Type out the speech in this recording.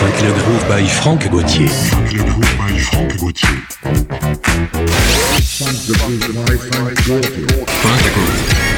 Funk le Groove by Franck Gauthier. Funk le Groove by Franck Gauthier. Funk le Groove by Franck Gauthier.